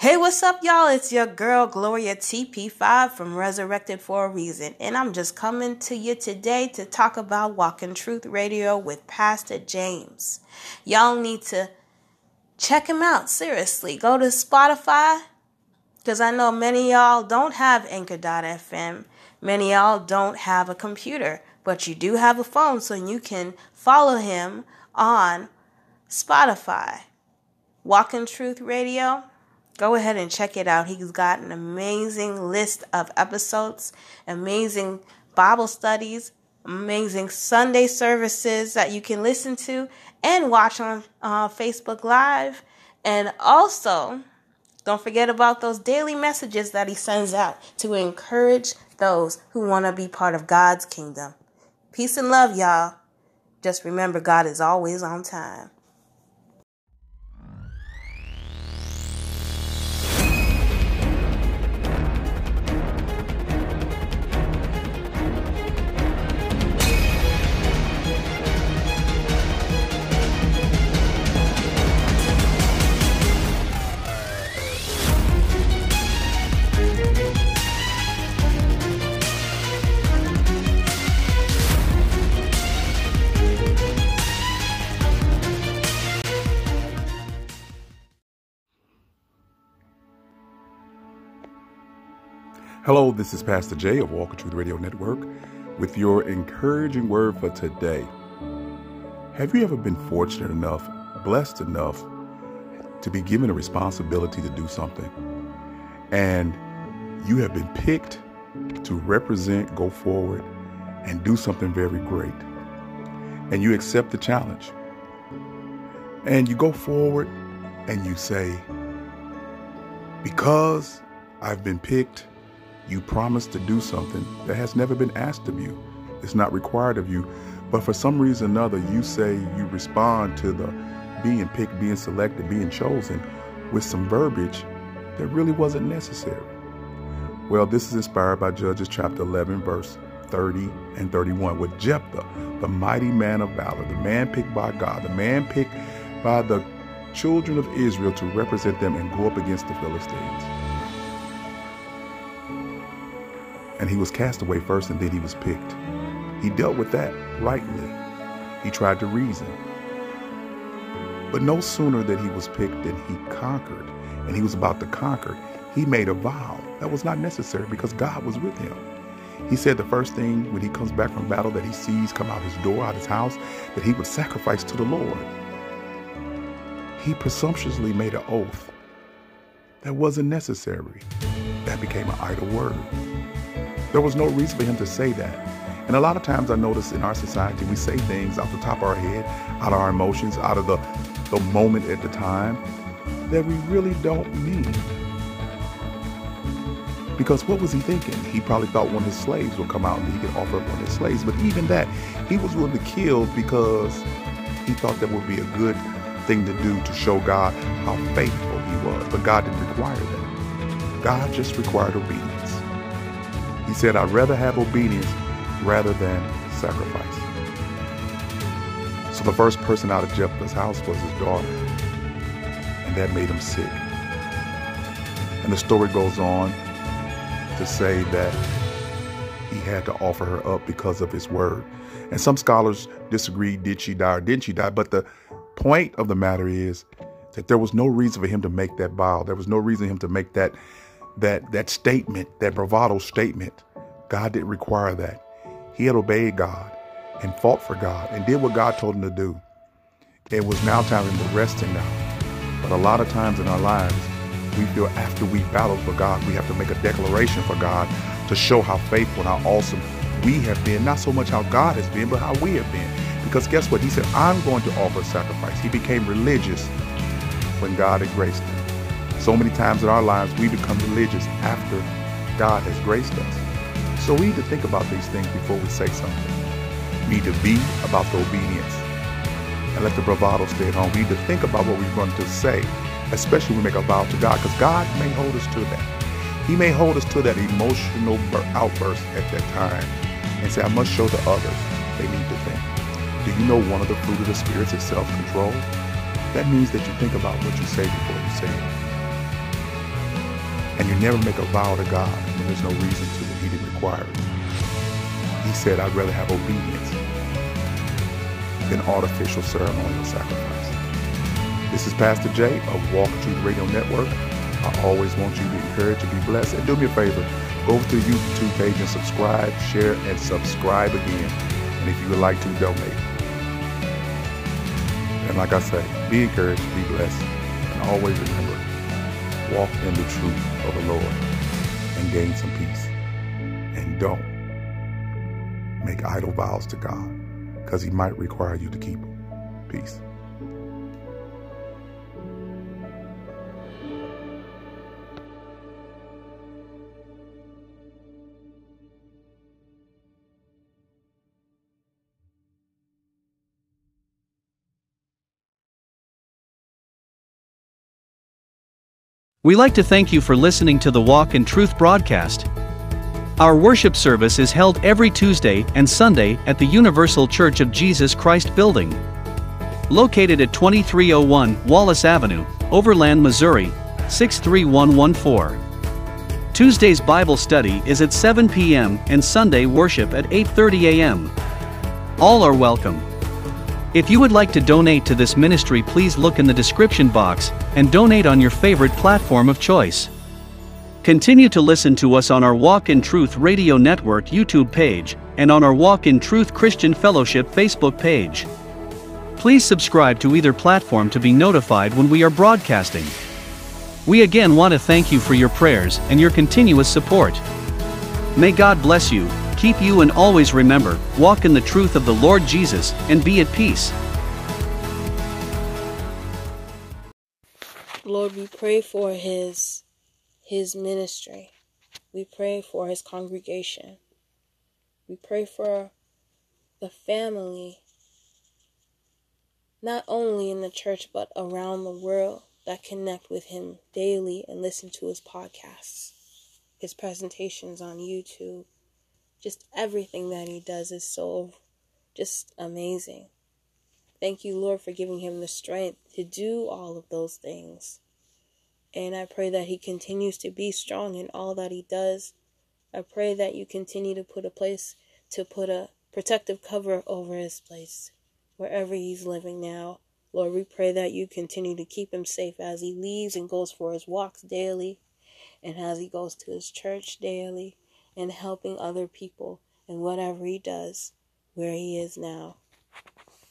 Hey, what's up, y'all? It's your girl Gloria TP5 from Resurrected for a Reason, and I'm just coming to you today to talk about Walk in Truth Radio with Pastor James. Y'all need to check him out, seriously. Go to Spotify, because I know many y'all don't have Anchor.fm. Many y'all don't have a computer, but you do have a phone, so you can follow him on Spotify. Walk in Truth Radio go ahead and check it out. He's got an amazing list of episodes, amazing Bible studies, amazing Sunday services that you can listen to and watch on uh, Facebook Live. And also, don't forget about those daily messages that he sends out to encourage those who want to be part of God's kingdom. Peace and love, y'all. Just remember, God is always on time. Hello, this is Pastor Jay of Walk Walker Truth Radio Network with your encouraging word for today. Have you ever been fortunate enough, blessed enough to be given a responsibility to do something? And you have been picked to represent, go forward, and do something very great. And you accept the challenge. And you go forward and you say, Because I've been picked, you promise to do something that has never been asked of you. It's not required of you. But for some reason or another, you say you respond to the being picked, being selected, being chosen with some verbiage that really wasn't necessary. Well, this is inspired by Judges chapter 11, verse 30 and 31, with Jephthah, the mighty man of valor, the man picked by God, the man picked by the children of Israel to represent them and go up against the Philistines. And he was cast away first and then he was picked. He dealt with that rightly. He tried to reason. But no sooner that he was picked than he conquered, and he was about to conquer, he made a vow that was not necessary because God was with him. He said the first thing when he comes back from battle that he sees come out his door, out his house, that he would sacrifice to the Lord. He presumptuously made an oath that wasn't necessary. That became an idle word. There was no reason for him to say that. And a lot of times I notice in our society, we say things off the top of our head, out of our emotions, out of the, the moment at the time, that we really don't mean. Because what was he thinking? He probably thought one of his slaves would come out and he could offer up one of his slaves. But even that, he was willing to kill because he thought that would be a good thing to do to show God how faithful he was. But God didn't require that. God just required obedience. He said, I'd rather have obedience rather than sacrifice. So the first person out of Jephthah's house was his daughter, and that made him sick. And the story goes on to say that he had to offer her up because of his word. And some scholars disagree did she die or didn't she die? But the point of the matter is that there was no reason for him to make that vow. There was no reason for him to make that that that statement, that bravado statement. God didn't require that. He had obeyed God and fought for God and did what God told him to do. It was now time to rest in God. But a lot of times in our lives, we feel after we battled for God, we have to make a declaration for God to show how faithful and how awesome we have been. Not so much how God has been, but how we have been. Because guess what? He said, I'm going to offer sacrifice. He became religious when God had graced him. So many times in our lives, we become religious after God has graced us. So we need to think about these things before we say something. We need to be about the obedience and let the bravado stay at home. We need to think about what we're going to say, especially when we make a vow to God, because God may hold us to that. He may hold us to that emotional outburst at that time and say, I must show the others they need to think. Do you know one of the fruit of the Spirit is self control? That means that you think about what you say before you say it. And you never make a vow to God when there's no reason to and he didn't require it. He said, I'd rather have obedience than artificial ceremonial sacrifice. This is Pastor Jay of Walk Truth Radio Network. I always want you to be encouraged to be blessed. And do me a favor, go to the YouTube page and subscribe, share, and subscribe again. And if you would like to donate. And like I say, be encouraged, be blessed, and always remember, walk in the truth of the Lord and gain some peace. And don't make idle vows to God because he might require you to keep them. Peace. We like to thank you for listening to the Walk in Truth broadcast. Our worship service is held every Tuesday and Sunday at the Universal Church of Jesus Christ building. Located at 2301 Wallace Avenue, Overland, Missouri, 63114. Tuesday's Bible study is at 7 p.m. and Sunday worship at 8:30 a.m. All are welcome. If you would like to donate to this ministry, please look in the description box and donate on your favorite platform of choice. Continue to listen to us on our Walk in Truth Radio Network YouTube page and on our Walk in Truth Christian Fellowship Facebook page. Please subscribe to either platform to be notified when we are broadcasting. We again want to thank you for your prayers and your continuous support. May God bless you, keep you, and always remember walk in the truth of the Lord Jesus and be at peace. Lord, we pray for his his ministry. We pray for his congregation. We pray for the family, not only in the church, but around the world that connect with him daily and listen to his podcasts, his presentations on YouTube. Just everything that he does is so just amazing. Thank you, Lord, for giving him the strength to do all of those things. And I pray that he continues to be strong in all that he does. I pray that you continue to put a place to put a protective cover over his place, wherever he's living now. Lord, we pray that you continue to keep him safe as he leaves and goes for his walks daily, and as he goes to his church daily, and helping other people in whatever he does where he is now.